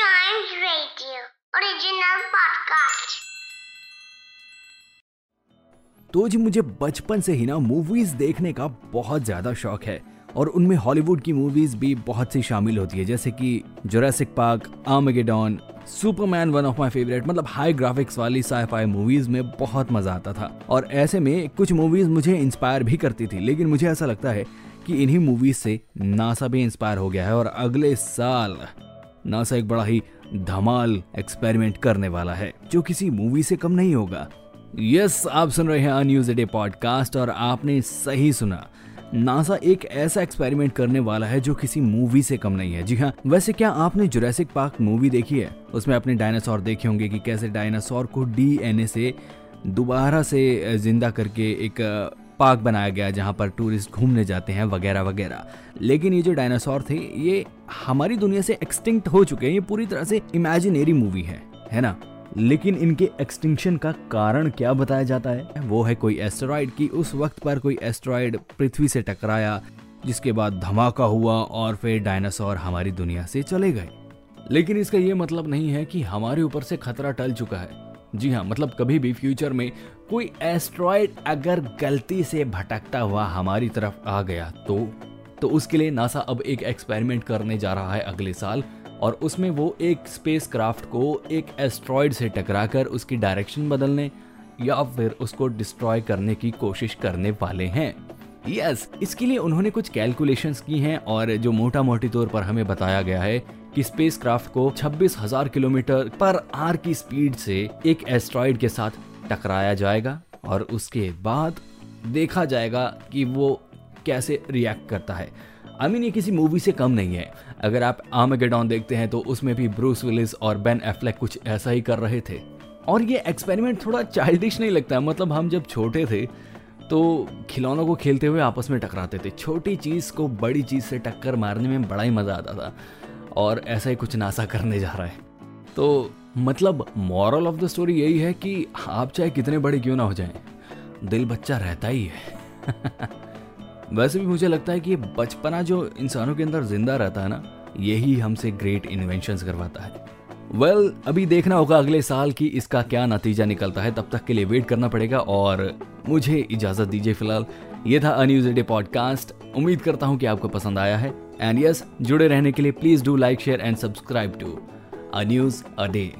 Giant Radio, original podcast. तो जी, मुझे बचपन से ही ना मूवीज़ देखने का बहुत ज़्यादा शौक है और उनमें हॉलीवुड की मूवीज़ भी बहुत सी शामिल होती है, जैसे कि Jurassic Park Armageddon Superman one of my favourite मतलब हाई ग्राफिक्स वाली साईफाई मूवीज़ में बहुत मज़ा आता था और ऐसे में कुछ मूवीज़ मुझे इंस्पायर भी करती थी, लेकिन मुझे ऐसा लगता है कि इन्हीं मूवीज़ से नासा भी इंस्पायर हो गया है, और अगले साल नासा एक बड़ा ही धमाल एक्सपेरिमेंट करने वाला है जो किसी मूवी से कम नहीं होगा। यस yes, आप सुन रहे हैं न्यूज़ डे पॉडकास्ट और आपने सही सुना। नासा एक ऐसा एक्सपेरिमेंट करने वाला है जो किसी मूवी से कम नहीं है। जी हाँ वैसे क्या आपने जुरैसिक पार्क मूवी देखी है? उसमें अपने डायनासोर देखे होंगे कि कैसे डायनासोर को डीएनए से दोबारा से ज़िंदा करके एक पार्क बनाया गया जहाँ पर टूरिस्ट घूमने जाते हैं वगैरह वगैरह। लेकिन ये जो डायनासोर थे, ये हमारी दुनिया से एक्सटिंक्ट हो चुके हैं। ये पूरी तरह से इमेजिनेरी मूवी है है ना? लेकिन इनके एक्सटिंक्शन का कारण क्या बताया जाता है? वो है कोई एस्टेरॉइड की उस वक्त पर कोई एस्टेरॉइड पृथ्वी से टकराया, जिसके बाद धमाका हुआ और फिर डायनासोर हमारी दुनिया से चले गए। लेकिन इसका ये मतलब नहीं है कि हमारे ऊपर से खतरा टल चुका है। जी हाँ मतलब कभी भी फ्यूचर में कोई एस्ट्रॉयड अगर गलती से भटकता हुआ हमारी तरफ़ आ गया तो तो उसके लिए नासा अब एक एक्सपेरिमेंट करने जा रहा है अगले साल और उसमें वो एक स्पेस क्राफ्ट को एक एस्ट्रॉयड से टकराकर उसकी डायरेक्शन बदलने या फिर उसको डिस्ट्रॉय करने की कोशिश करने वाले हैं। यस yes, इसके लिए उन्होंने कुछ कैलकुलेशंस की हैं और जो मोटा मोटी तौर पर हमें बताया गया है कि स्पेसक्राफ्ट को 26,000 किलोमीटर पर आर की स्पीड से एक एस्ट्रॉइड के साथ टकराया जाएगा और उसके बाद देखा जाएगा कि वो कैसे रिएक्ट करता है। आई मीन ये किसी मूवी से कम नहीं है। अगर आप आमेगेडॉन देखते हैं तो उसमें भी ब्रूस विलिस और बेन एफ्लेक कुछ ऐसा ही कर रहे थे। और ये एक्सपेरिमेंट थोड़ा चाइल्डिश नहीं लगता। है मतलब हम जब छोटे थे तो खिलौनों को खेलते हुए आपस में टकराते थे। छोटी चीज़ को बड़ी चीज़ से टक्कर मारने में बड़ा ही मज़ा आता था। और ऐसा ही कुछ नासा करने जा रहा है। तो मतलब मॉरल ऑफ़ द स्टोरी यही है कि आप चाहे कितने बड़े क्यों ना हो जाएँ, दिल बच्चा रहता ही है। वैसे भी मुझे लगता है कि ये बचपना जो इंसानों के अंदर ज़िंदा रहता है ना, यही हमसे ग्रेट इन्वेंशन करवाता है। वेल well, अभी देखना होगा अगले साल की इसका क्या नतीजा निकलता है। तब तक के लिए वेट करना पड़ेगा और मुझे इजाज़त दीजिए फ़िलहाल। ये था अन्यूज डे पॉडकास्ट उम्मीद करता हूँ कि आपको पसंद आया है। एंड यस yes, जुड़े रहने के लिए please do like share and subscribe to a news a day